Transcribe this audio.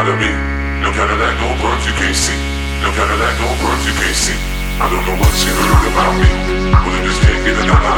out of me. No Cadillac, no birds you can't see. No Cadillac, no birds you can't see. I don't know what she heard about me, but it just can't get a out